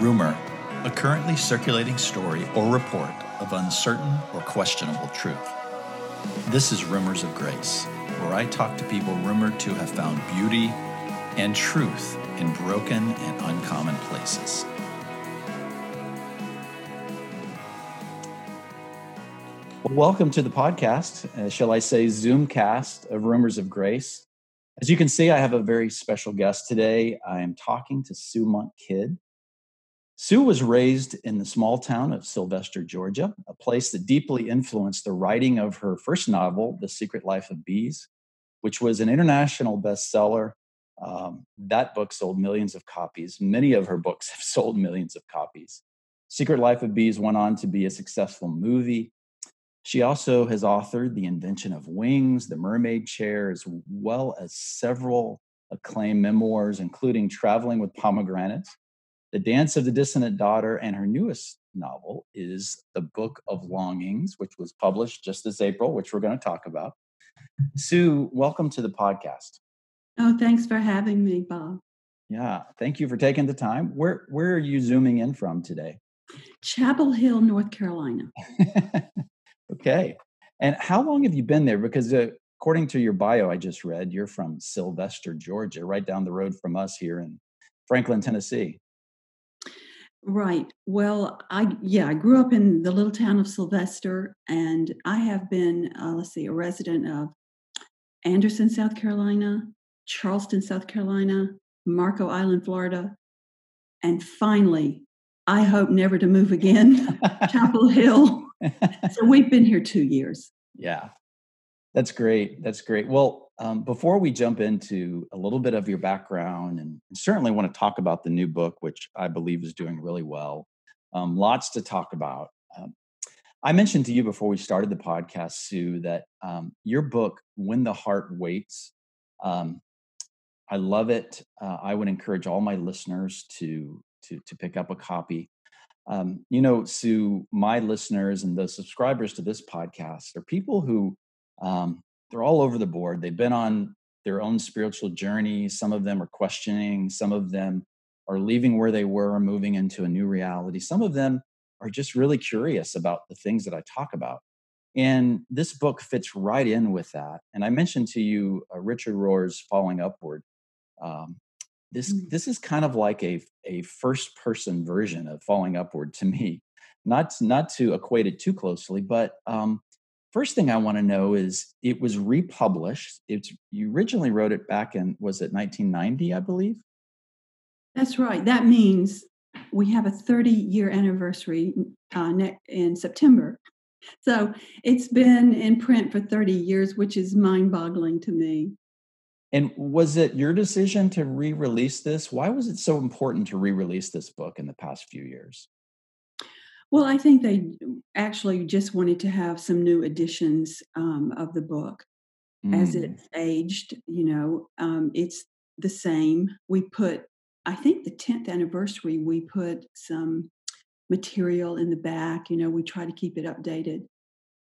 Rumor, a currently circulating story or report of uncertain or questionable truth. This is Rumors of Grace, where I talk to people rumored to have found beauty and truth in broken and uncommon places. Well, welcome to the podcast, uh, shall I say, Zoomcast of Rumors of Grace. As you can see, I have a very special guest today. I am talking to Sue Monk Kidd. Sue was raised in the small town of Sylvester, Georgia, a place that deeply influenced the writing of her first novel, The Secret Life of Bees, which was an international bestseller. Um, that book sold millions of copies. Many of her books have sold millions of copies. Secret Life of Bees went on to be a successful movie she also has authored The Invention of Wings, The Mermaid Chair, as well as several acclaimed memoirs, including Traveling with Pomegranates, The Dance of the Dissonant Daughter, and her newest novel is The Book of Longings, which was published just this April, which we're going to talk about. Sue, welcome to the podcast. Oh, thanks for having me, Bob. Yeah, thank you for taking the time. Where where are you zooming in from today? Chapel Hill, North Carolina. Okay. And how long have you been there? Because uh, according to your bio I just read, you're from Sylvester, Georgia, right down the road from us here in Franklin, Tennessee. Right. Well, I yeah, I grew up in the little town of Sylvester, and I have been, uh, let's see, a resident of Anderson, South Carolina, Charleston, South Carolina, Marco Island, Florida, and finally, I hope never to move again, Chapel Hill, so we've been here two years. Yeah, that's great. That's great. Well, um, before we jump into a little bit of your background, and certainly want to talk about the new book, which I believe is doing really well, um, lots to talk about. Um, I mentioned to you before we started the podcast, Sue, that um, your book, When the Heart Waits, um, I love it. Uh, I would encourage all my listeners to to to pick up a copy. Um, you know, Sue, my listeners and the subscribers to this podcast are people who um, they're all over the board. They've been on their own spiritual journey. Some of them are questioning. Some of them are leaving where they were, or moving into a new reality. Some of them are just really curious about the things that I talk about. And this book fits right in with that. And I mentioned to you uh, Richard Rohr's Falling Upward. Um, this mm. this is kind of like a a first person version of falling upward to me not not to equate it too closely but um, first thing i want to know is it was republished. It's you originally wrote it back in was it 1990 i believe? That's right. That means we have a 30 year anniversary uh, in september. So it's been in print for 30 years which is mind boggling to me. And was it your decision to re release this? Why was it so important to re release this book in the past few years? Well, I think they actually just wanted to have some new editions um, of the book mm. as it's aged. You know, um, it's the same. We put, I think, the 10th anniversary, we put some material in the back. You know, we try to keep it updated.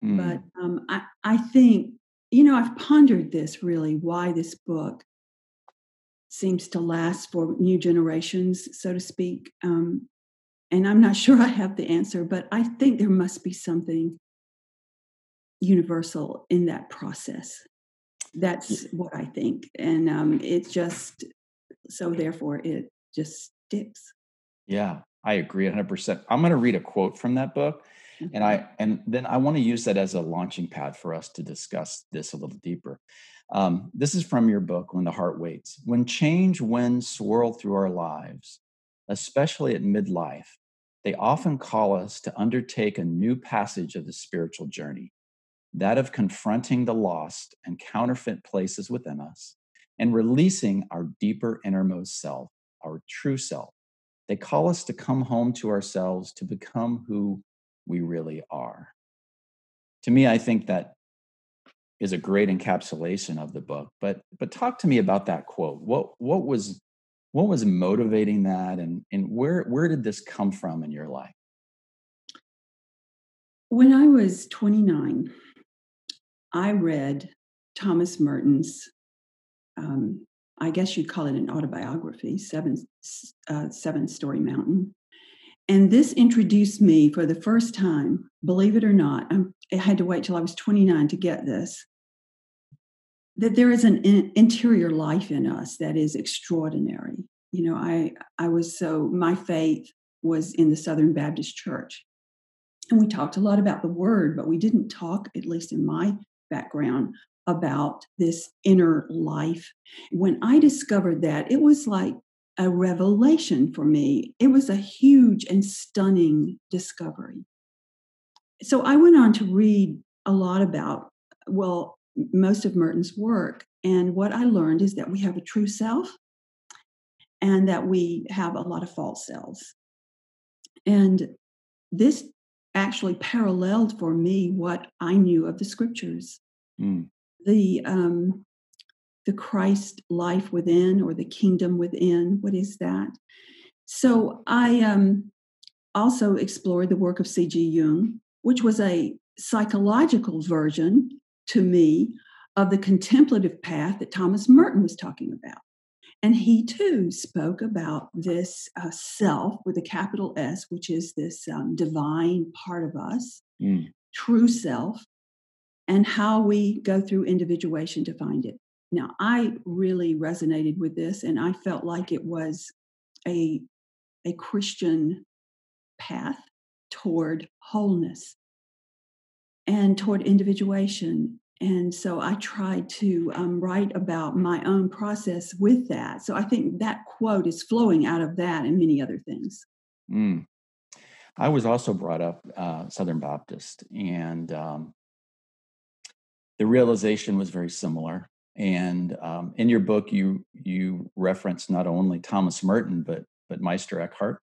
Mm. But um, I, I think you know, I've pondered this really why this book seems to last for new generations, so to speak. Um, and I'm not sure I have the answer, but I think there must be something universal in that process. That's what I think. And um, it's just, so therefore, it just sticks. Yeah, I agree 100%. I'm going to read a quote from that book and i and then i want to use that as a launching pad for us to discuss this a little deeper um, this is from your book when the heart waits when change winds swirl through our lives especially at midlife they often call us to undertake a new passage of the spiritual journey that of confronting the lost and counterfeit places within us and releasing our deeper innermost self our true self they call us to come home to ourselves to become who we really are. To me, I think that is a great encapsulation of the book. But but talk to me about that quote. What what was what was motivating that and and where where did this come from in your life? When I was 29, I read Thomas Merton's um, I guess you'd call it an autobiography, Seven uh, Seven Storey Mountain, and this introduced me for the first time, believe it or not, I'm, i had to wait till I was 29 to get this, that there is an in, interior life in us that is extraordinary. You know, I, I was so, my faith was in the Southern Baptist Church. And we talked a lot about the word, but we didn't talk, at least in my background, about this inner life. When I discovered that, it was like a revelation for me. It was a huge and stunning discovery. So I went on to read a lot about, well, most of Merton's work. And what I learned is that we have a true self and that we have a lot of false selves. And this actually paralleled for me what I knew of the scriptures. Mm. The um, the Christ life within or the kingdom within. What is that? So I um, also explored the work of C.G. Jung, which was a psychological version to me of the contemplative path that Thomas Merton was talking about. And he too spoke about this uh, self with a capital S, which is this um, divine part of us, mm. true self, and how we go through individuation to find it. Now, I really resonated with this, and I felt like it was a, a Christian path toward wholeness and toward individuation. And so I tried to um, write about my own process with that. So I think that quote is flowing out of that and many other things. Mm. I was also brought up uh, Southern Baptist, and um, the realization was very similar. And um, in your book, you you reference not only Thomas Merton, but but Meister Eckhart,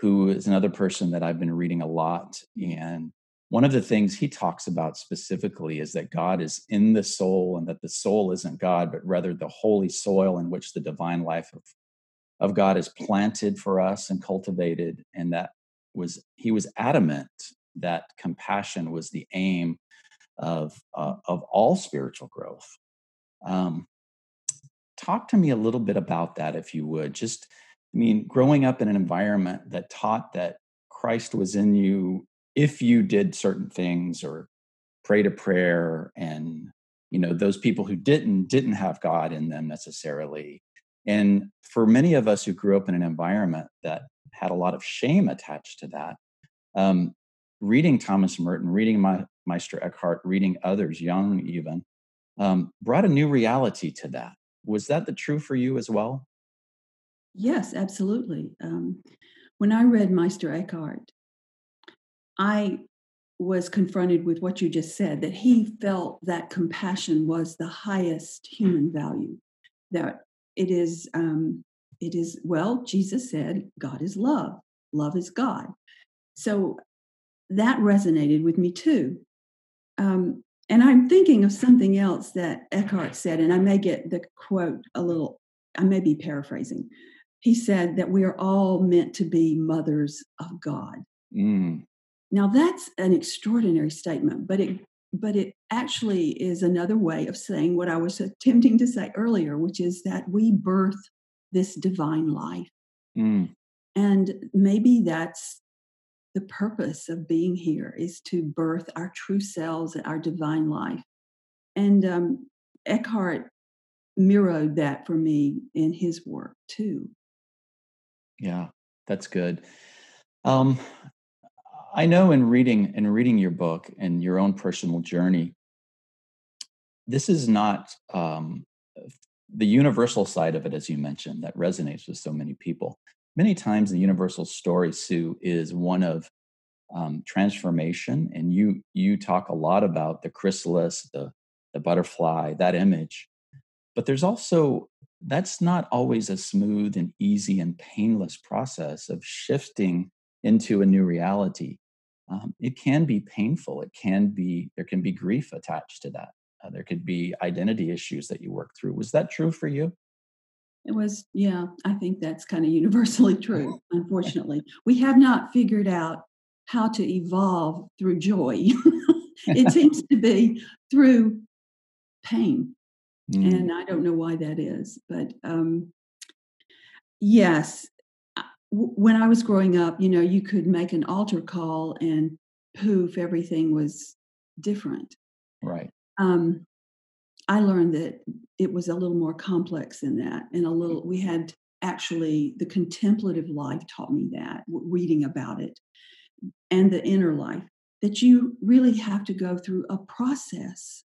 who is another person that I've been reading a lot. And one of the things he talks about specifically is that God is in the soul, and that the soul isn't God, but rather the holy soil in which the divine life of of God is planted for us and cultivated. And that was he was adamant that compassion was the aim of uh, of all spiritual growth um, talk to me a little bit about that, if you would. Just, I mean, growing up in an environment that taught that Christ was in you if you did certain things or prayed a prayer and you know those people who didn't didn't have god in them necessarily and for many of us who grew up in an environment that had a lot of shame attached to that um, reading thomas merton reading my meister eckhart reading others Jung even um, brought a new reality to that. Was that the true for you as well? Yes, absolutely. Um, when I read Meister Eckhart, I was confronted with what you just said that he felt that compassion was the highest human value, that it is, um, it is, well, Jesus said, God is love, love is God. So that resonated with me too. Um, and I'm thinking of something else that Eckhart said, and I may get the quote a little, I may be paraphrasing. He said that we are all meant to be mothers of God. Mm. Now that's an extraordinary statement, but it but it actually is another way of saying what I was attempting to say earlier, which is that we birth this divine life. Mm. And maybe that's the purpose of being here is to birth our true selves, our divine life. And um, Eckhart mirrored that for me in his work too. Yeah, that's good. Um, I know in reading in reading your book and your own personal journey, this is not um, the universal side of it, as you mentioned, that resonates with so many people. Many times the universal story sue is one of um, transformation and you you talk a lot about the chrysalis the the butterfly that image but there's also that's not always a smooth and easy and painless process of shifting into a new reality um, it can be painful it can be there can be grief attached to that uh, there could be identity issues that you work through was that true for you it was, yeah, I think that's kind of universally true, unfortunately. We have not figured out how to evolve through joy. it seems to be through pain. Mm. And I don't know why that is, but um, yes, when I was growing up, you know, you could make an altar call and poof, everything was different. Right. Um, I learned that it was a little more complex than that, and a little. We had actually the contemplative life taught me that reading about it, and the inner life that you really have to go through a process,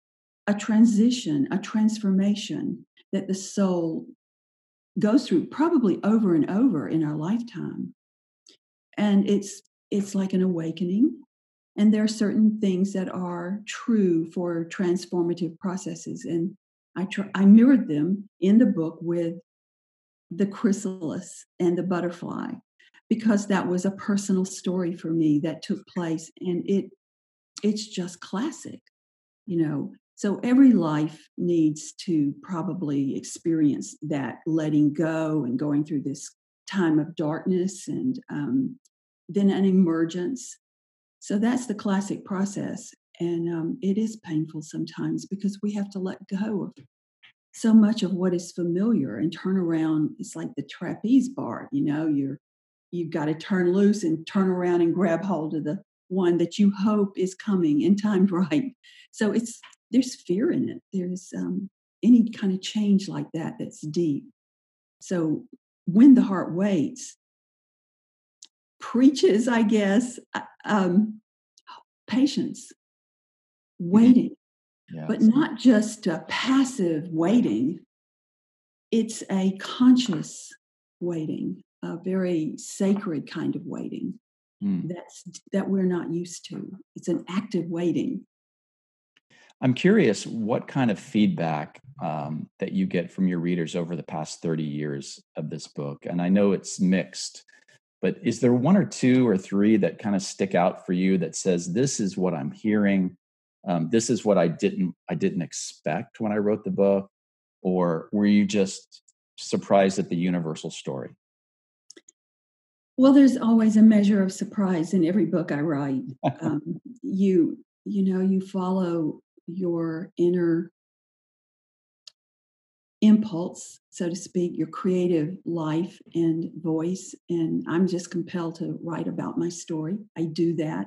a transition, a transformation that the soul goes through probably over and over in our lifetime. And it's it's like an awakening. And there are certain things that are true for transformative processes. And I tr- I mirrored them in the book with the chrysalis and the butterfly because that was a personal story for me that took place and it it's just classic you know so every life needs to probably experience that letting go and going through this time of darkness and um, then an emergence. So that's the classic process. And um, it is painful sometimes because we have to let go of so much of what is familiar and turn around. It's like the trapeze bar, you know, you're you've got to turn loose and turn around and grab hold of the one that you hope is coming in time right. So it's there's fear in it. There's um, any kind of change like that that's deep. So when the heart waits, preaches, I guess, uh, um, patience, mm-hmm. waiting, yes. but not just a passive waiting. It's a conscious waiting, a very sacred kind of waiting. Mm. That's that we're not used to. It's an active waiting. I'm curious what kind of feedback um, that you get from your readers over the past 30 years of this book. And I know it's mixed, but is there one or two or three that kind of stick out for you that says, this is what I'm hearing? Um, this is what I didn't I didn't expect when I wrote the book, or were you just surprised at the universal story? Well, there's always a measure of surprise in every book I write. Um, you you know you follow your inner impulse, so to speak, your creative life and voice. And I'm just compelled to write about my story. I do that.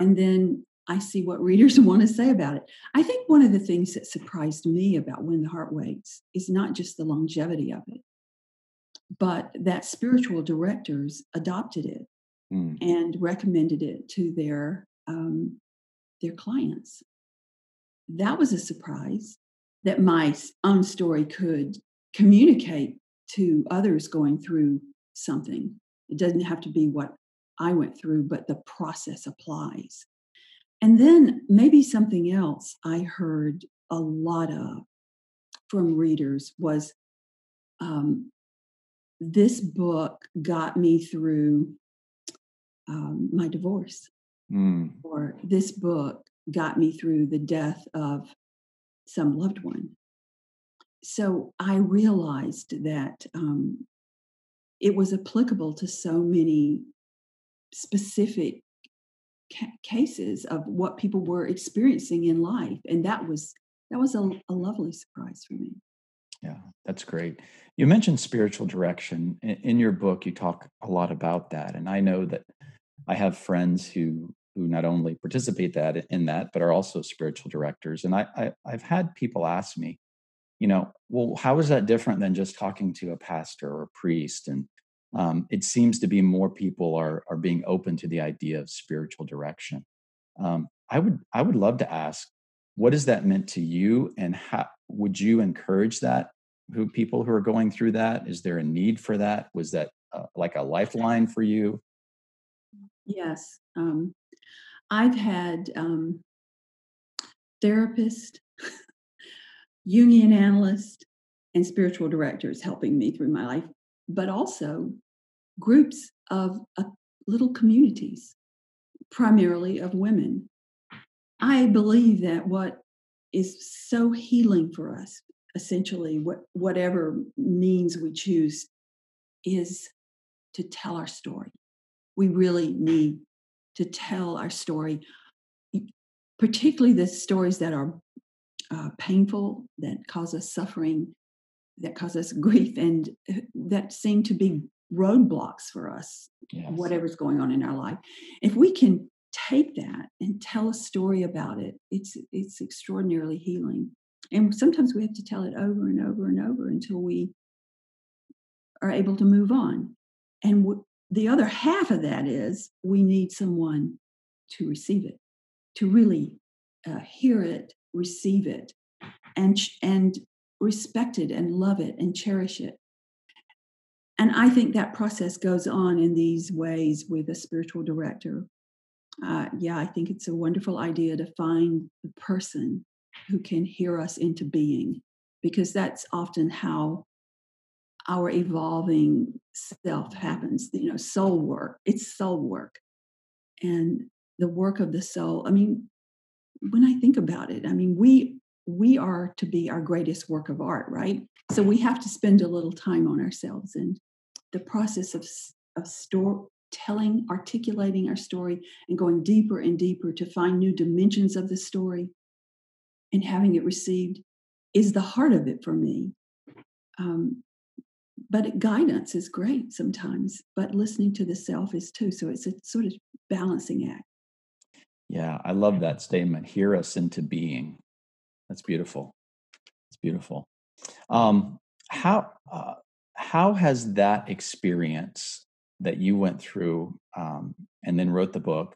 And then I see what readers want to say about it. I think one of the things that surprised me about When the Heart Waits is not just the longevity of it, but that spiritual directors adopted it mm. and recommended it to their um, their clients that was a surprise that my own story could communicate to others going through something. It doesn't have to be what I went through, but the process applies. And then maybe something else I heard a lot of from readers was um, this book got me through um, my divorce, mm. or this book got me through the death of some loved one. So I realized that um, it was applicable to so many specific ca- cases of what people were experiencing in life, and that was that was a, a lovely surprise for me. Yeah, that's great. You mentioned spiritual direction in, in your book. You talk a lot about that, and I know that I have friends who who not only participate that in that, but are also spiritual directors. And I, I I've had people ask me, you know, well, how is that different than just talking to a pastor or a priest? And um, it seems to be more people are are being open to the idea of spiritual direction. Um, I would I would love to ask, what has that meant to you, and how would you encourage that? Who people who are going through that? Is there a need for that? Was that uh, like a lifeline for you? Yes, um, I've had um, therapists, Jungian analysts, and spiritual directors helping me through my life, but also groups of uh, little communities, primarily of women. I believe that what is so healing for us, essentially, what, whatever means we choose, is to tell our story. We really need to tell our story, particularly the stories that are uh, painful, that cause us suffering, that cause us grief, and uh, that seem to be roadblocks for us, yes. whatever's going on in our life. If we can take that and tell a story about it, it's it's extraordinarily healing. And sometimes we have to tell it over and over and over until we are able to move on. And w- the other half of that is we need someone to receive it, to really uh, hear it, receive it, and and respect it and love it and cherish it. And I think that process goes on in these ways with a spiritual director. Uh, yeah, I think it's a wonderful idea to find the person who can hear us into being, because that's often how our evolving self happens. You know, soul work, it's soul work. And the work of the soul, I mean, when I think about it, I mean, we we are to be our greatest work of art, right? So we have to spend a little time on ourselves and the process of of store telling, articulating our story, and going deeper and deeper to find new dimensions of the story and having it received is the heart of it for me. Um, but guidance is great sometimes, but listening to the self is too. So it's a sort of balancing act. Yeah, I love that statement. Hear us into being. That's beautiful. It's beautiful. Um, how uh, how has that experience that you went through um, and then wrote the book?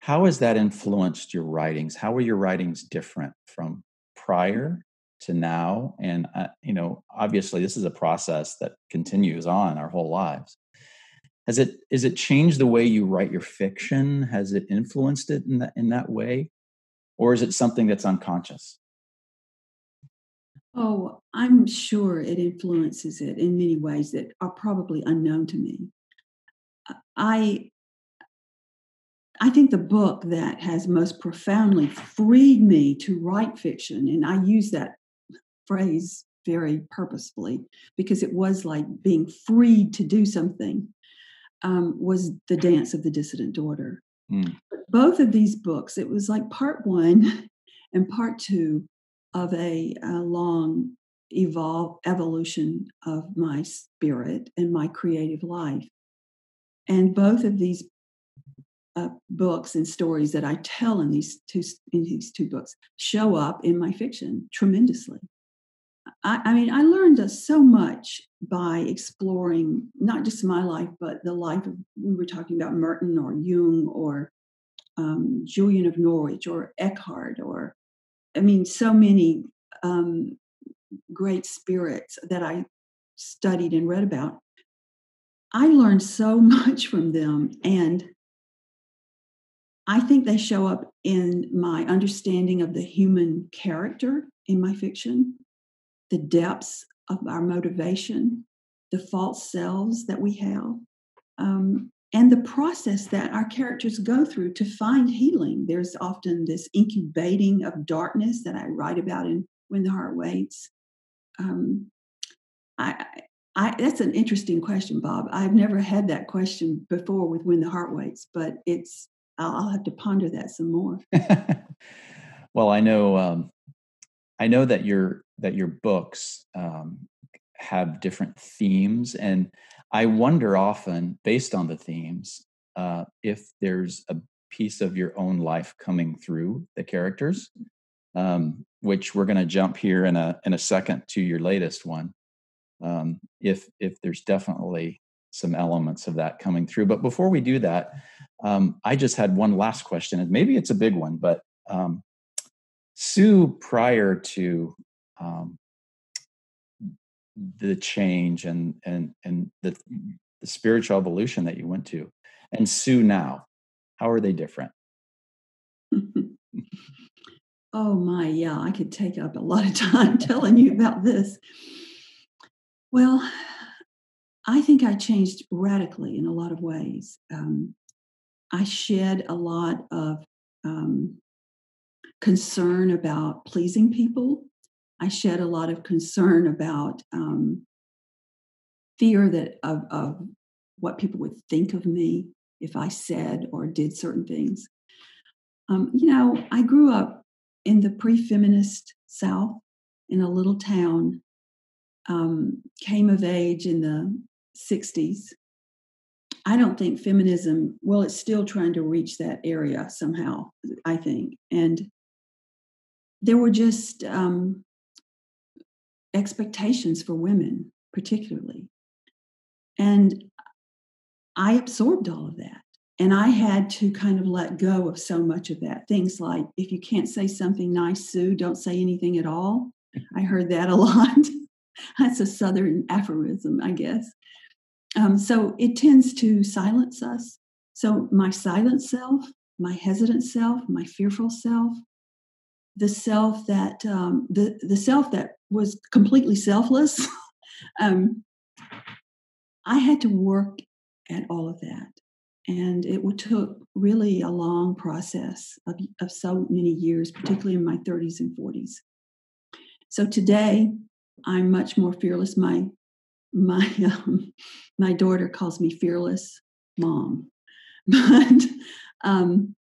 How has that influenced your writings? How are your writings different from prior to now? And uh, you know, obviously, this is a process that continues on our whole lives. Has it is it changed the way you write your fiction? Has it influenced it in that in that way? Or is it something that's unconscious? Oh i'm sure it influences it in many ways that are probably unknown to me. I i think the book that has most profoundly freed me to write fiction and i use that phrase very purposefully because it was like being freed to do something um, was The Dance of the Dissident Daughter. Mm. Both of these books, it was like part one and part two of a, a long evolve evolution of my spirit and my creative life. And both of these uh, books and stories that I tell in these two in these two books show up in my fiction tremendously. I, I mean, I learned so much by exploring not just my life, but the life of, we were talking about Merton or Jung or um, Julian of Norwich or Eckhart or, I mean, so many um, great spirits that I studied and read about. I learned so much from them. And I think they show up in my understanding of the human character in my fiction the depths of our motivation, the false selves that we have, um, and the process that our characters go through to find healing. There's often this incubating of darkness that I write about in When the Heart Waits. Um, I, I, that's an interesting question, Bob. I've never had that question before with When the Heart Waits, but it's I'll, I'll have to ponder that some more. well, I know um, I know that your that your books um, have different themes, and I wonder often, based on the themes, uh, if there's a piece of your own life coming through the characters. Um, which we're going to jump here in a in a second to your latest one. Um, if if there's definitely some elements of that coming through, but before we do that, um, I just had one last question, and maybe it's a big one, but um, Sue, prior to um, the change and and and the, the spiritual evolution that you went to, and Sue now, how are they different? oh my, yeah, I could take up a lot of time telling you about this. Well, I think I changed radically in a lot of ways. Um, I shed a lot of um, concern about pleasing people. I shed a lot of concern about um, fear that of, of what people would think of me if I said or did certain things. Um, you know, I grew up in the pre-feminist South in a little town. Um, came of age in the '60s I don't think feminism, well, it's still trying to reach that area somehow, I think. And there were just um, expectations for women, particularly. And I absorbed all of that. And I had to kind of let go of so much of that. Things like, if you can't say something nice, Sue, don't say anything at all. I heard that a lot. That's a Southern aphorism, I guess. Um, so it tends to silence us. So my silent self, my hesitant self, my fearful self, the self that um, the the self that was completely selfless. um, I had to work at all of that, and it took really a long process of, of so many years, particularly in my 30s and 40s. So today, I'm much more fearless. My my um, my daughter calls me fearless mom, but um,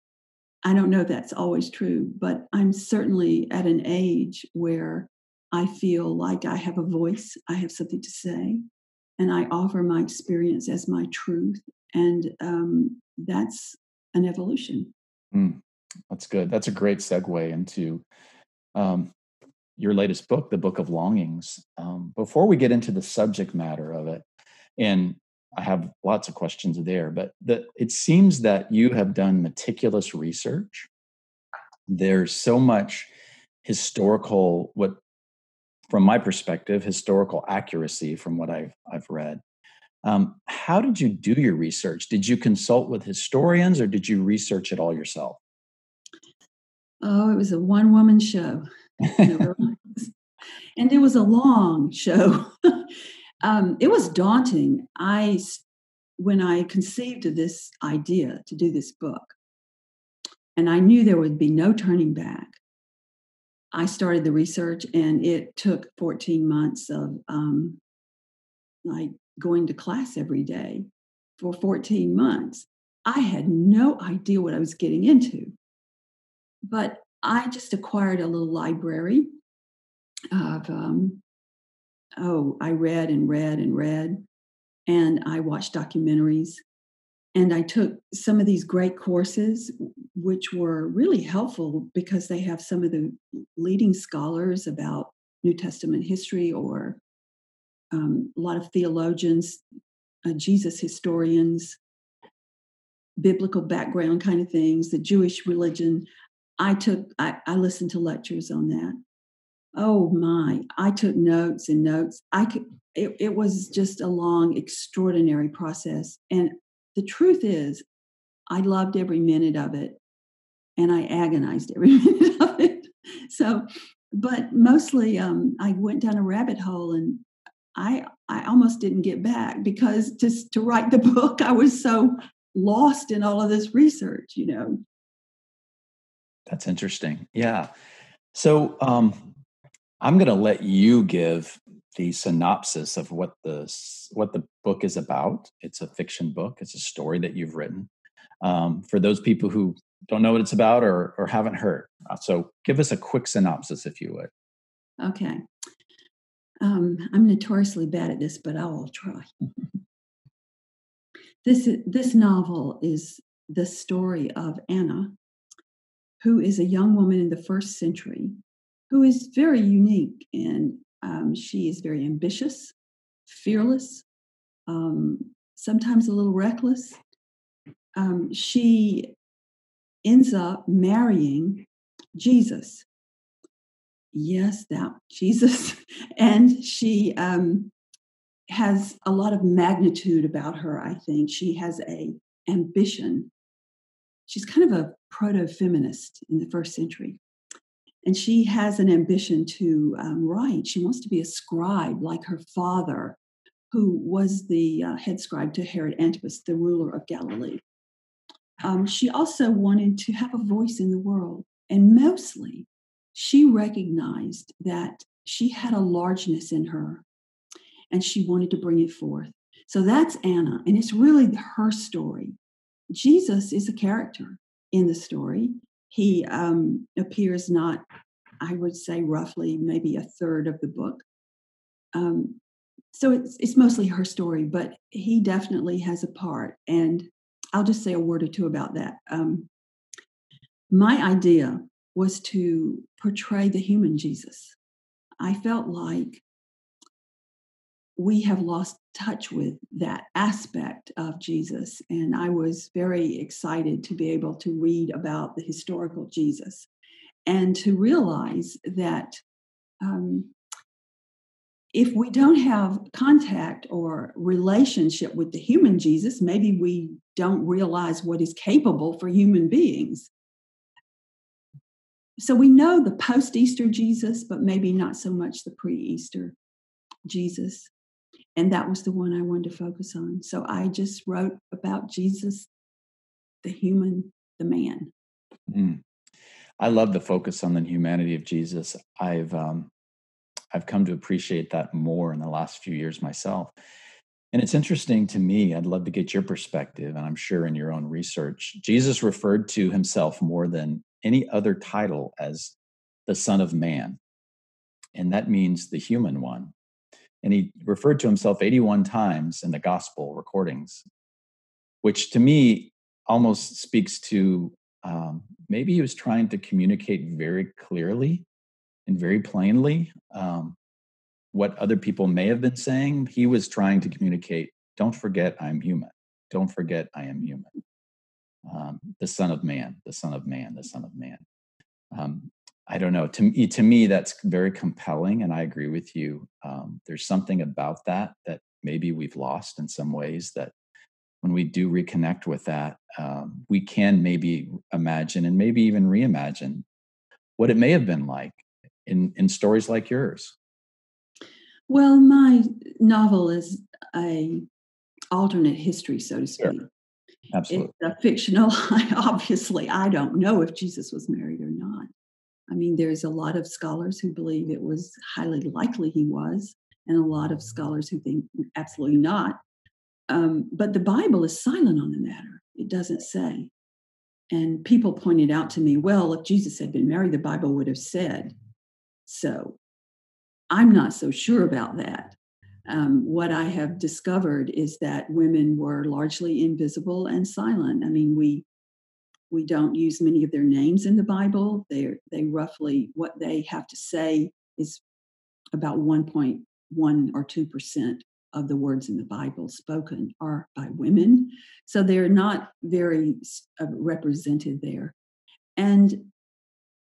I don't know if that's always true. But I'm certainly at an age where I feel like I have a voice, I have something to say, and I offer my experience as my truth, and um, that's an evolution. Mm, that's good. That's a great segue into um, your latest book, The Book of Longings. Um, before we get into the subject matter of it, and I have lots of questions there, but the, it seems that you have done meticulous research. There's so much historical, what from my perspective, historical accuracy from what I've I've read. Um, how did you do your research? Did you consult with historians, or did you research it all yourself? Oh, it was a one woman show. and it was a long show. um, it was daunting. I, when I conceived of this idea to do this book, and I knew there would be no turning back. I started the research, and it took 14 months of um, like going to class every day for 14 months. I had no idea what I was getting into. But I just acquired a little library of, um, oh, I read and read and read, and I watched documentaries. And I took some of these great courses, which were really helpful because they have some of the leading scholars about New Testament history or um, a lot of theologians, uh, Jesus historians, biblical background kind of things, the Jewish religion. I took, I, I listened to lectures on that. Oh my, I took notes and notes. I could, it, it was just a long, extraordinary process. And the truth is, I loved every minute of it and I agonized every minute of it. So, but mostly um, I went down a rabbit hole and I I almost didn't get back because just to write the book, I was so lost in all of this research, you know. That's interesting. Yeah. So um, I'm going to let you give the synopsis of what the what the book is about. It's a fiction book. It's a story that you've written. Um, for those people who don't know what it's about or or haven't heard, uh, so give us a quick synopsis, if you would. Okay. Um, I'm notoriously bad at this, but I will try. this this novel is the story of Anna, who is a young woman in the first century who is very unique and um, she is very ambitious, fearless, um, sometimes a little reckless. Um, she ends up marrying Jesus. Yes, that Jesus. and she um, has a lot of magnitude about her, I think. She has a ambition she's kind of a proto feminist in the first century. And she has an ambition to um, write. She wants to be a scribe like her father, who was the uh, head scribe to Herod Antipas, the ruler of Galilee. Um, she also wanted to have a voice in the world. And mostly, she recognized that she had a largeness in her and she wanted to bring it forth. So that's Anna, and it's really her story. Jesus is a character in the story. He um, appears not, I would say, roughly maybe a third of the book. Um, so it's it's mostly her story, but he definitely has a part. And I'll just say a word or two about that. Um, my idea was to portray the human Jesus. I felt like we have lost touch with that aspect of Jesus. And I was very excited to be able to read about the historical Jesus and to realize that um, if we don't have contact or relationship with the human Jesus, maybe we don't realize what is capable for human beings. So we know the post Easter Jesus, but maybe not so much the pre Easter Jesus. And that was the one I wanted to focus on. So I just wrote about Jesus, the human, the man. Mm. I love the focus on the humanity of Jesus. I've um, I've come to appreciate that more in the last few years myself. And it's interesting to me, I'd love to get your perspective, and I'm sure in your own research, Jesus referred to himself more than any other title as the Son of Man. And that means the human one. And he referred to himself 81 times in the gospel recordings, which to me almost speaks to um, maybe he was trying to communicate very clearly and very plainly um, what other people may have been saying. He was trying to communicate don't forget I'm human. Don't forget I am human. Um, the Son of Man, the Son of Man, the Son of Man. I don't know. To me, to me, that's very compelling, and I agree with you. Um, there's something about that that maybe we've lost in some ways. That when we do reconnect with that, um, we can maybe imagine and maybe even reimagine what it may have been like in in stories like yours? Well, my novel is a alternate history, so to speak. Sure. Absolutely. It's a fictional. Obviously, I don't know if Jesus was married or not. I mean, there's a lot of scholars who believe it was highly likely he was, and a lot of scholars who think absolutely not. Um, but the Bible is silent on the matter. It doesn't say. And people pointed out to me, well, if Jesus had been married, the Bible would have said. So I'm not so sure about that. Um, what I have discovered is that women were largely invisible and silent. I mean, we we don't use many of their names in the Bible. They they roughly what they have to say is about 1.1 or 2 percent of the words in the Bible spoken are by women, so they're not very uh, represented there. And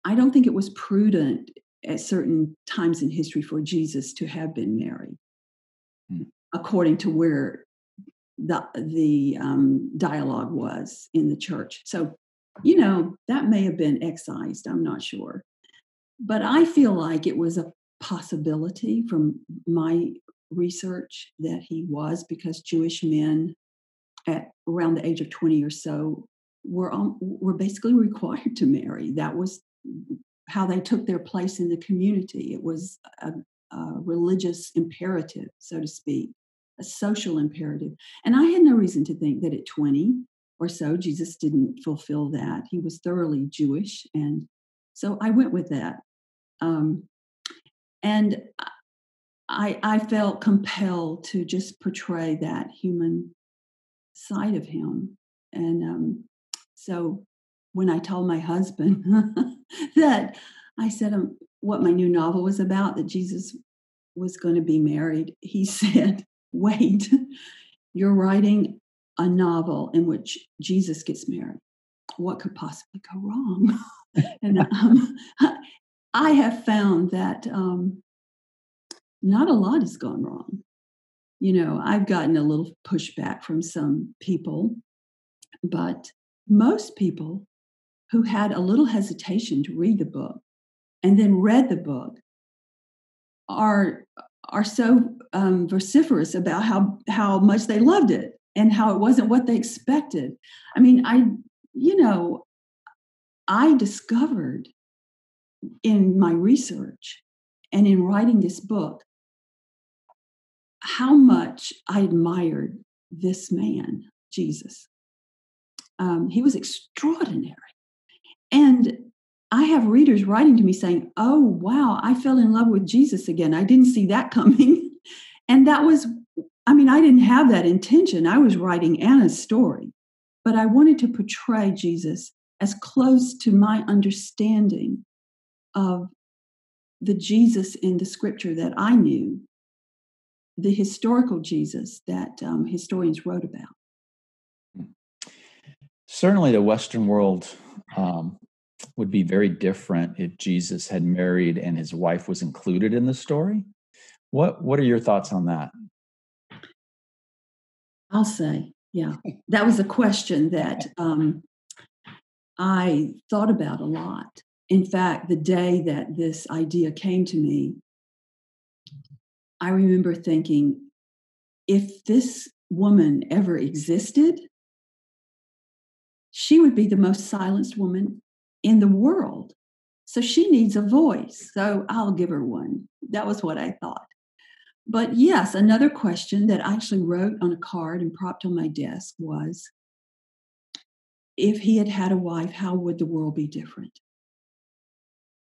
I don't think it was prudent at certain times in history for Jesus to have been married, mm. according to where the the um, dialogue was in the church. So, you know, that may have been excised. I'm not sure, but I feel like it was a possibility from my research that he was because Jewish men at around the age of 20 or so were were basically required to marry. That was how they took their place in the community. It was a, a religious imperative, so to speak, a social imperative. And I had no reason to think that at 20 or so, Jesus didn't fulfill that. He was thoroughly Jewish. And so I went with that. Um, and I, I felt compelled to just portray that human side of him. And um, so when I told my husband that I said um, what my new novel was about, that Jesus was going to be married, he said, Wait, you're writing a novel in which Jesus gets married. What could possibly go wrong? and um, I have found that um, not a lot has gone wrong. You know, I've gotten a little pushback from some people, but most people who had a little hesitation to read the book and then read the book are are so um, vociferous about how how much they loved it and how it wasn't what they expected. I mean, I you know, I discovered in my research and in writing this book how much I admired this man, Jesus. Um, he was extraordinary. And I have readers writing to me saying, Oh, wow, I fell in love with Jesus again. I didn't see that coming. And that was, I mean, I didn't have that intention. I was writing Anna's story, but I wanted to portray Jesus as close to my understanding of the Jesus in the scripture that I knew, the historical Jesus that um, historians wrote about. Certainly, the Western world um, would be very different if Jesus had married and his wife was included in the story. What What are your thoughts on that? I'll say, yeah, that was a question that um, I thought about a lot. In fact, the day that this idea came to me, I remember thinking, if this woman ever existed, she would be the most silenced woman in the world. So she needs a voice. So I'll give her one. That was what I thought. But yes, another question that I actually wrote on a card and propped on my desk was if he had had a wife, how would the world be different?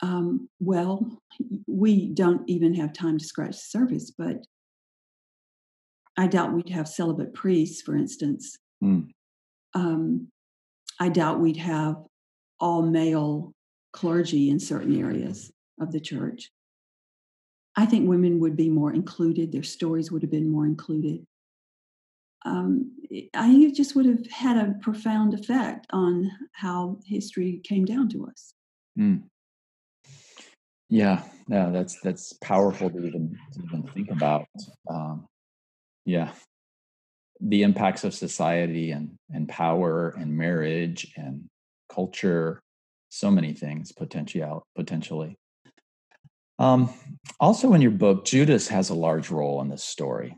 Um, well, we don't even have time to scratch the surface, but I doubt we'd have celibate priests, for instance. Mm. Um, I doubt we'd have all male clergy in certain areas of the church. I think women would be more included, their stories would have been more included um, I think it just would have had a profound effect on how history came down to us. Mm. Yeah, yeah, that's that's powerful to even to even think about. Um, yeah, the impacts of society and and power and marriage and culture, so many things potential potentially. Um, also, in your book, Judas has a large role in this story.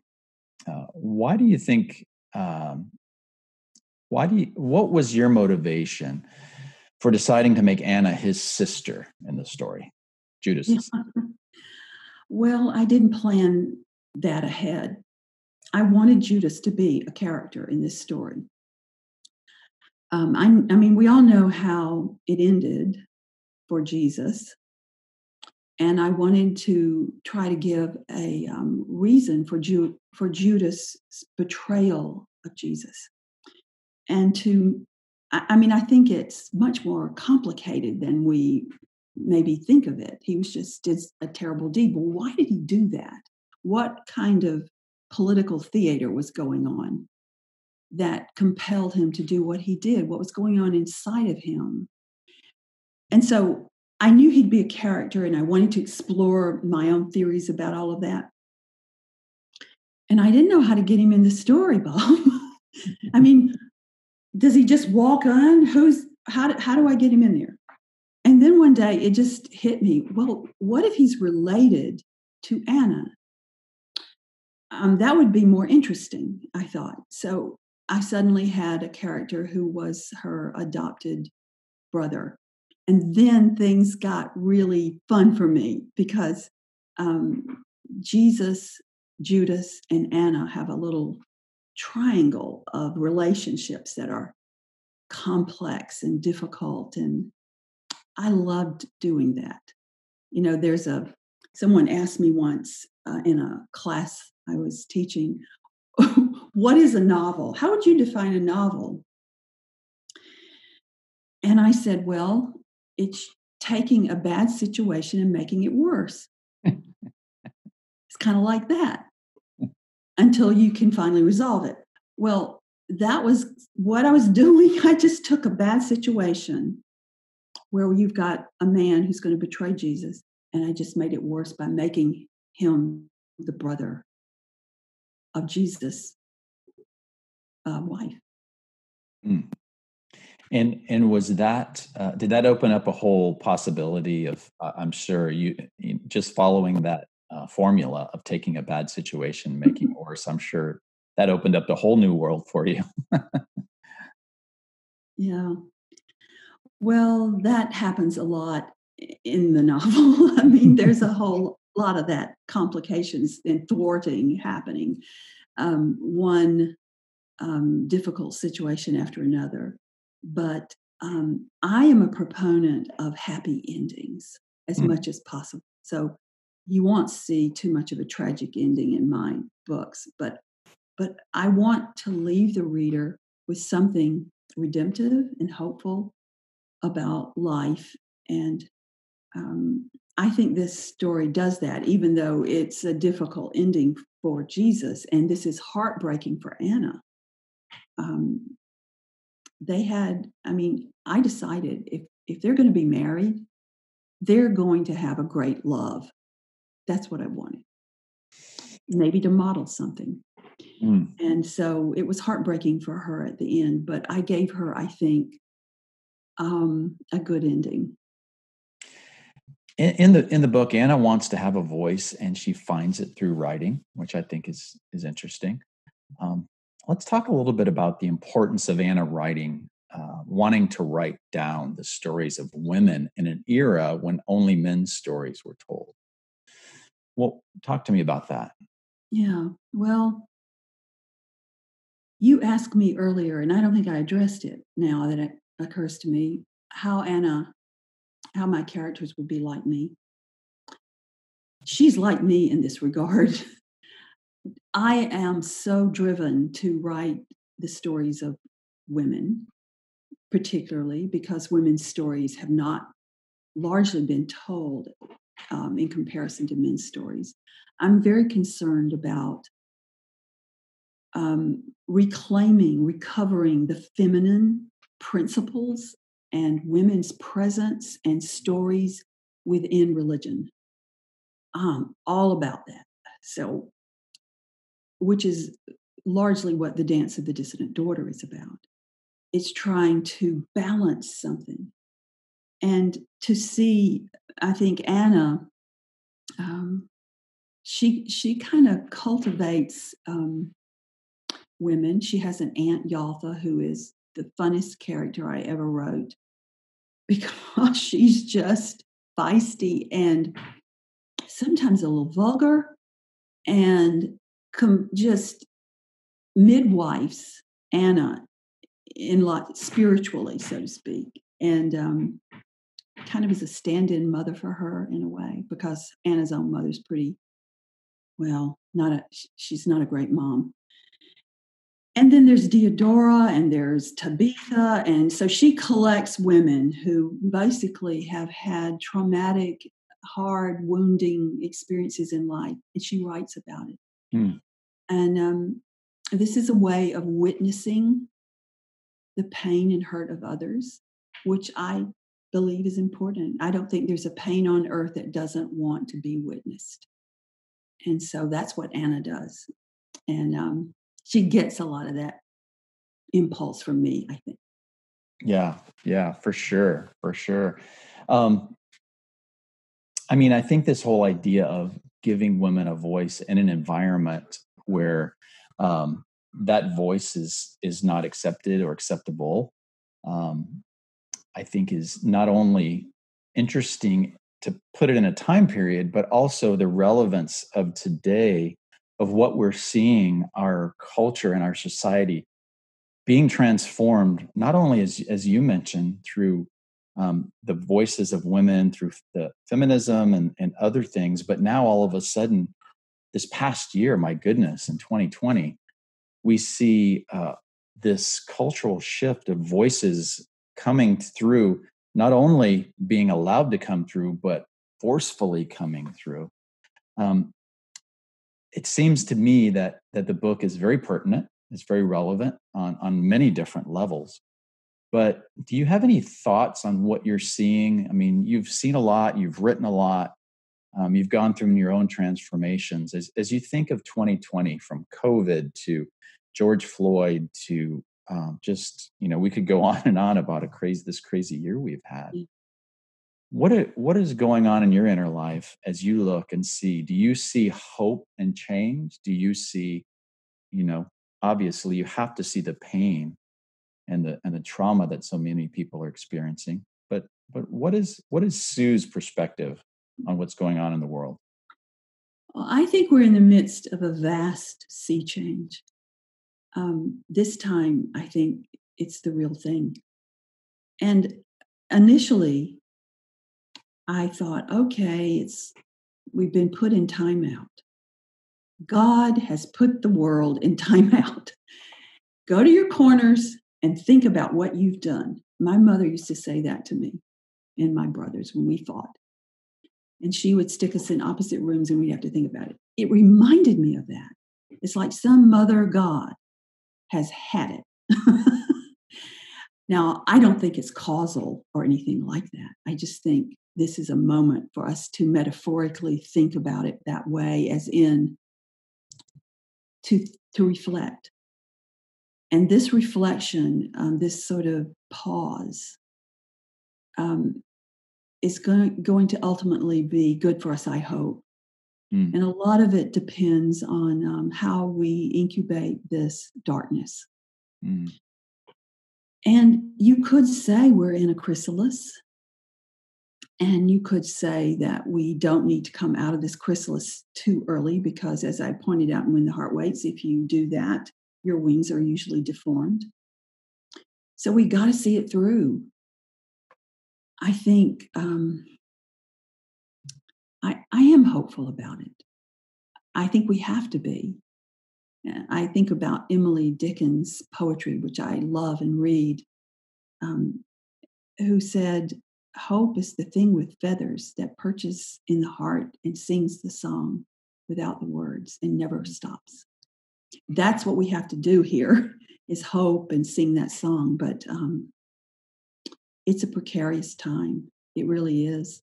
Uh, why do you think? Um, why do you? What was your motivation for deciding to make Anna his sister in the story, Judas? Yeah. Well, I didn't plan that ahead. I wanted Judas to be a character in this story. Um, I, I mean, we all know how it ended for Jesus and I wanted to try to give a um, reason for Ju- for Judas' betrayal of Jesus, and to, I, I mean, I think it's much more complicated than we maybe think of it. He was just did a terrible deed. But why did he do that? What kind of political theater was going on that compelled him to do what he did? What was going on inside of him? And so I knew he'd be a character and I wanted to explore my own theories about all of that. And I didn't know how to get him in the story, Bob. I mean, does he just walk on? Who's how do, how do I get him in there? And then one day it just hit me. Well, what if he's related to Anna? Um, that would be more interesting, I thought. So I suddenly had a character who was her adopted brother and then things got really fun for me because um, Jesus, Judas, and Anna have a little triangle of relationships that are complex and difficult. And I loved doing that. You know, there's a, someone asked me once uh, in a class I was teaching, what is a novel? How would you define a novel? And I said, well, it's taking a bad situation and making it worse. it's kind of like that until you can finally resolve it. Well, that was what I was doing. I just took a bad situation where you've got a man who's going to betray Jesus, and I just made it worse by making him the brother of Jesus' uh, wife. Mm. And and was that uh, did that open up a whole possibility of uh, I'm sure you, you, just following that uh, formula of taking a bad situation making worse. I'm sure that opened up a whole new world for you. yeah. Well, that happens a lot in the novel. I mean, there's a whole lot of that complications and thwarting happening. Um, one um, difficult situation after another but um, I am a proponent of happy endings as mm. much as possible. So you won't see too much of a tragic ending in my books, but but I want to leave the reader with something redemptive and hopeful about life. And um, I think this story does that, even though it's a difficult ending for Jesus, and this is heartbreaking for Anna. Um, they had, I mean, I decided if if they're going to be married, they're going to have a great love. That's what I wanted. Maybe to model something. Mm. And so it was heartbreaking for her at the end, but I gave her, I think, um, a good ending. In, in, the in the book, Anna wants to have a voice, and she finds it through writing, which I think is is interesting. Um, let's talk a little bit about the importance of Anna writing, uh, wanting to write down the stories of women in an era when only men's stories were told. Well, talk to me about that. Yeah. Well, you asked me earlier, and I don't think I addressed it now that it occurs to me, how Anna, how my characters would be like me. She's like me in this regard. I am so driven to write the stories of women, particularly because women's stories have not largely been told um, in comparison to men's stories. I'm very concerned about um, reclaiming, recovering the feminine principles and women's presence and stories within religion. Um, all about that. So, which is largely what the Dance of the Dissident Daughter is about. It's trying to balance something. And to see, I think Anna, um, she she kind of cultivates um, women. She has an aunt Yaltha who is the funnest character I ever wrote because she's just feisty and sometimes a little vulgar and com- just midwives Anna in lot spiritually, so to speak, and um, kind of as a stand-in mother for her in a way because Anna's own mother's pretty well, not a she's not a great mom, and then there's Diodora and there's Tabitha. And so she collects women who basically have had traumatic, hard, wounding experiences in life, and she writes about it. Hmm. And um, this is a way of witnessing the pain and hurt of others, which I believe is important. I don't think there's a pain on earth that doesn't want to be witnessed. And so that's what Anna does. And um, she gets a lot of that impulse from me, I think. Yeah, yeah, for sure, for sure. Um, I mean, I think this whole idea of giving women a voice in an environment where um, that voice is is not accepted or acceptable, um, I think is not only interesting to put it in a time period, but also the relevance of today of what we're seeing our culture and our society being transformed not only as, as you mentioned through um, the voices of women through the feminism and, and other things but now all of a sudden this past year my goodness in 2020 we see uh, this cultural shift of voices coming through not only being allowed to come through but forcefully coming through. Um, it seems to me that that the book is very pertinent it's very relevant on on many different levels but do you have any thoughts on what you're seeing? I mean you've seen a lot you've written a lot um, you've gone through your own transformations. As, as you think of 2020 from covid to george floyd to um, just you know we could go on and on about a crazy this crazy year we've had. Mm. What are, what is going on in your inner life as you look and see? Do you see hope and change? Do you see you know obviously you have to see the pain and the and the trauma that so many people are experiencing but but what is what is sue's perspective on what's going on in the world well, i think we're in the midst of a vast sea change um, this time i think it's the real thing and initially I thought, okay, it's we've been put in timeout. God has put the world in timeout. Go to your corners and think about what you've done. My mother used to say that to me and my brothers when we fought. And she would stick us in opposite rooms and we'd have to think about it. It reminded me of that. It's like some mother God has had it. now, I don't think it's causal or anything like that. I just think this is a moment for us to metaphorically think about it that way, as in to, to reflect. And this reflection, um, this sort of pause, um, is going, going to ultimately be good for us, I hope. Mm. And a lot of it depends on um, how we incubate this darkness. Mm. And you could say we're in a chrysalis. And you could say that we don't need to come out of this chrysalis too early because, as I pointed out in When the Heart Waits, if you do that, your wings are usually deformed. So we got to see it through. I think um, I, I am hopeful about it. I think we have to be. I think about Emily Dickinson's poetry, which I love and read, um, who said, Hope is the thing with feathers that perches in the heart and sings the song without the words and never stops. That's what we have to do here is hope and sing that song. But um, it's a precarious time. It really is.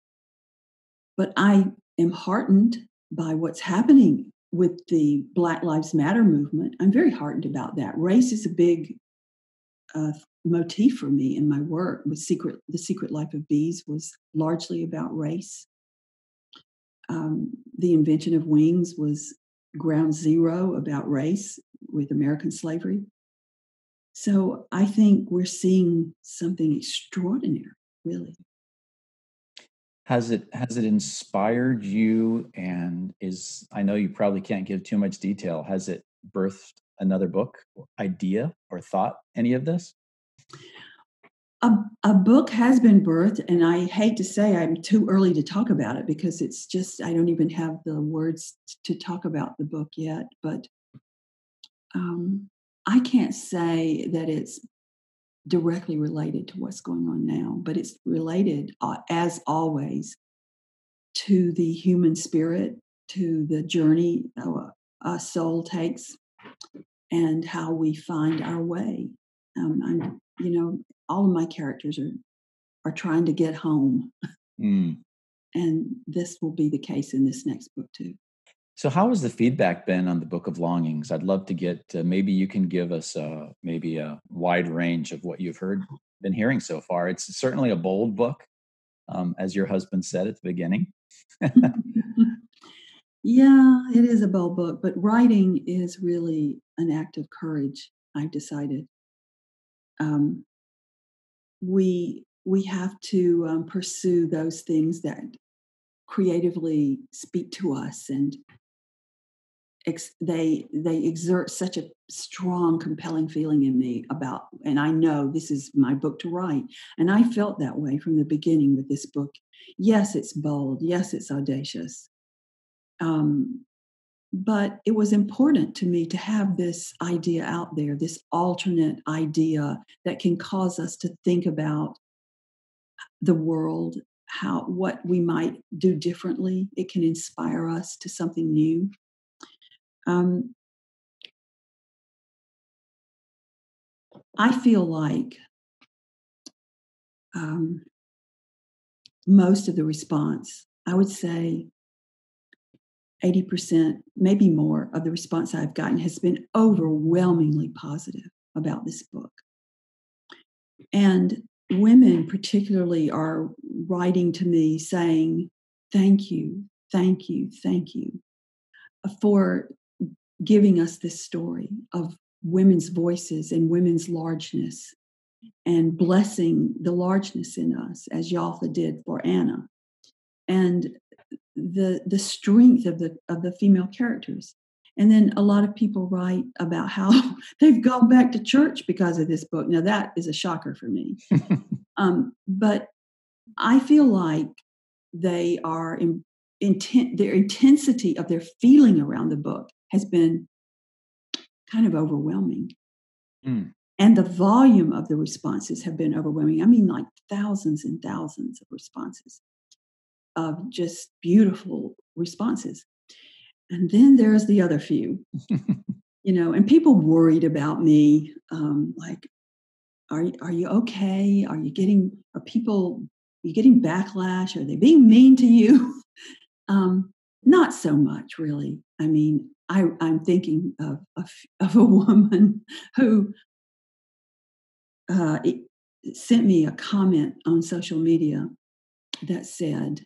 But I am heartened by what's happening with the Black Lives Matter movement. I'm very heartened about that. Race is a big uh, motif for me in my work. With secret, the Secret Life of Bees was largely about race. Um, the invention of wings was ground zero about race with American slavery. So I think we're seeing something extraordinary, really has it has it inspired you and is i know you probably can't give too much detail has it birthed another book idea or thought any of this a, a book has been birthed and i hate to say i'm too early to talk about it because it's just i don't even have the words to talk about the book yet but um, i can't say that it's directly related to what's going on now, but it's related, uh, as always, to the human spirit, to the journey a soul takes, and how we find our way. Um, I'm, you know, all of my characters are are trying to get home, mm. and this will be the case in this next book too. So, how has the feedback been on the Book of Longings? I'd love to get uh, maybe you can give us uh, maybe a wide range of what you've heard, been hearing so far. It's certainly a bold book, um, as your husband said at the beginning. yeah, it is a bold book, but writing is really an act of courage. I've decided. Um, we we have to um, pursue those things that creatively speak to us and ex- they they exert such a strong compelling feeling in me about and i know this is my book to write and i felt that way from the beginning with this book. Yes it's bold. Yes it's audacious. Um, but it was important to me to have this idea out there this alternate idea that can cause us to think about the world how what we might do differently. It can inspire us to something new. Um, I feel like um, most of the response, I would say 80%, maybe more, of the response I've gotten has been overwhelmingly positive about this book. And women, particularly, are writing to me saying, Thank you, thank you, thank you uh, for giving us this story of women's voices and women's largeness and blessing the largeness in us as Yaltha did for Anna and the the strength of the of the female characters and then a lot of people write about how they've gone back to church because of this book now that is a shocker for me um, but i feel like they are in, intent, their intensity of their feeling around the book has been kind of overwhelming. Mm. And the volume of the responses have been overwhelming. I mean, like thousands and thousands of responses of just beautiful responses. And then there's the other few, you know, and people worried about me, um, like, are, are you okay? Are you getting, are people, are you getting backlash? Are they being mean to you? um, not so much, really. I mean, I, I'm thinking of, of, of, a woman who uh, sent me a comment on social media that said,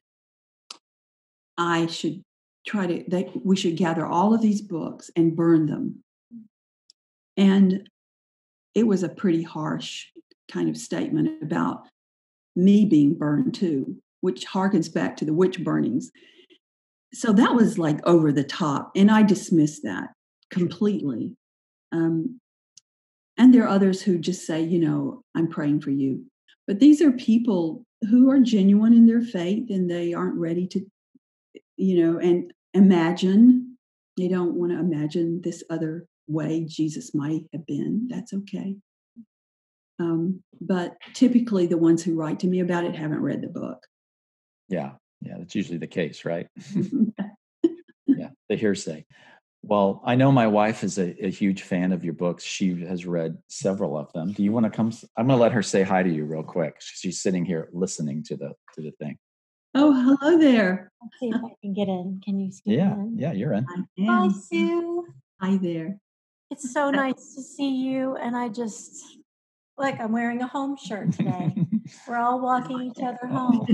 I should try to, that we should gather all of these books and burn them. And it was a pretty harsh kind of statement about me being burned too, which harkens back to the witch burnings. So that was like over the top and i dismissed that completely. Um, and there are others who just say you know i'm praying for you. But these are people who are genuine in their faith and they aren't ready to you know and imagine they don't want to imagine this other way jesus might have been that's okay um, but typically the ones who write to me about it haven't read the book yeah yeah, that's usually the case, right? yeah, the hearsay. Well, I know my wife is a, a, huge fan of your books. She has read several of them. Do you want to come? I'm going to let her say hi to you real quick. She's sitting here listening to the to the thing. Oh, hello there. Let's see if I can get in. Can you see? Yeah, in? yeah, you're in. Hi, Sue. Hi there. It's so uh, nice to see you, and I just like I'm wearing a home shirt today. We're all walking each other home.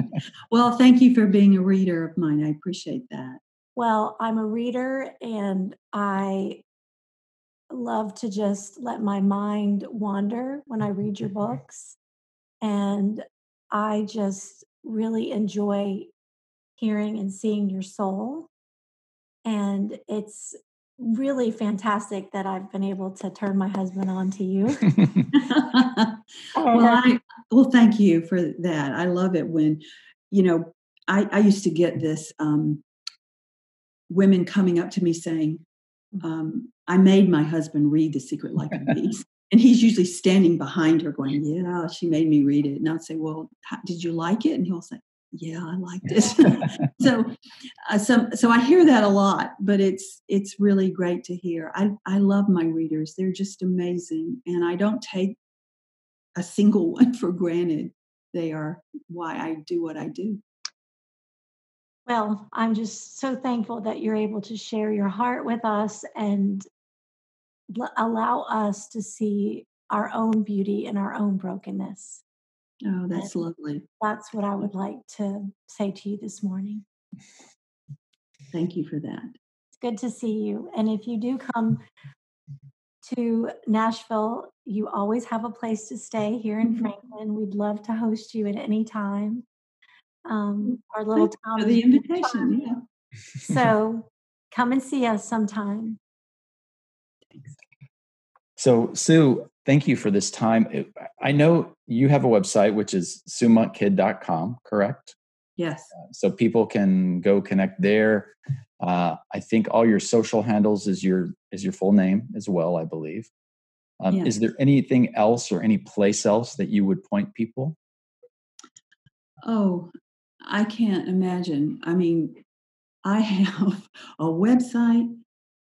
well, thank you for being a reader of mine. I appreciate that. Well, I'm a reader and I love to just let my mind wander when I read your books. And I just really enjoy hearing and seeing your soul. And it's really fantastic that I've been able to turn my husband on to you. well, I, well, thank you for that. I love it when, you know, I, I used to get this um, women coming up to me saying, mm. um, I made my husband read The Secret Life of Bees. And he's usually standing behind her going, Yeah, she made me read it. And I'd say, Well, how, did you like it? And he'll say, yeah i liked it. So uh, so so i hear that a lot but it's it's really great to hear. I i love my readers. They're just amazing and i don't take a single one for granted. They are why i do what i do. Well i'm just so thankful that you're able to share your heart with us and allow us to see our own beauty and our own brokenness Oh, that's and lovely. That's what I would like to say to you this morning. Thank you for that. It's good to see you. And if you do come to Nashville, you always have a place to stay here in mm-hmm. Franklin. We'd love to host you at any time. Um, our little town. For the invitation, yeah. So come and see us sometime. So, Sue, thank you for this time. I know you have a website, which is suemonkkidd.com, correct? Yes. Uh, so people can go connect there. Uh, I think all your social handles is your is your full name as well. I believe. Um, yes. Is there anything else or any place else that you would point people? Oh, I can't imagine. I mean, I have a website,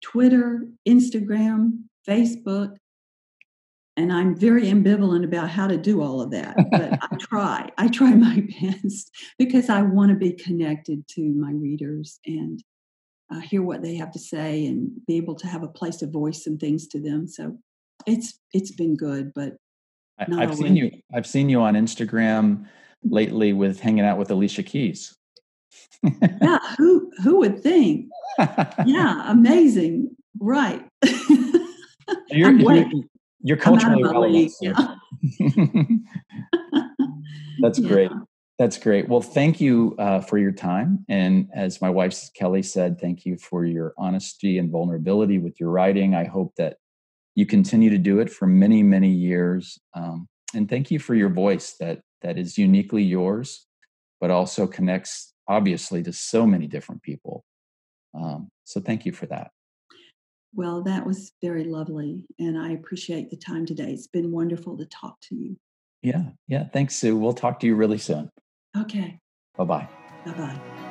Twitter, Instagram, Facebook, and I'm very ambivalent about how to do all of that. But I try. I try my best because I want to be connected to my readers and uh, hear what they have to say and be able to have a place to voice some things to them. So it's it's been good, but I, have seen you. I've seen you on Instagram lately with hanging out with Alicia Keys. yeah, who who would think? yeah, amazing. Right. You're, you're, you're culturally relevant. Yeah. That's yeah. great. That's great. Well, thank you uh, for your time. And as my wife Kelly said, thank you for your honesty and vulnerability with your writing. I hope that you continue to do it for many, many years. Um, and thank you for your voice that that is uniquely yours, but also connects obviously to so many different people. Um, so thank you for that. Well, that was very lovely. And I appreciate the time today. It's been wonderful to talk to you. Yeah. Yeah. Thanks, Sue. We'll talk to you really soon. Okay. Bye bye. Bye bye.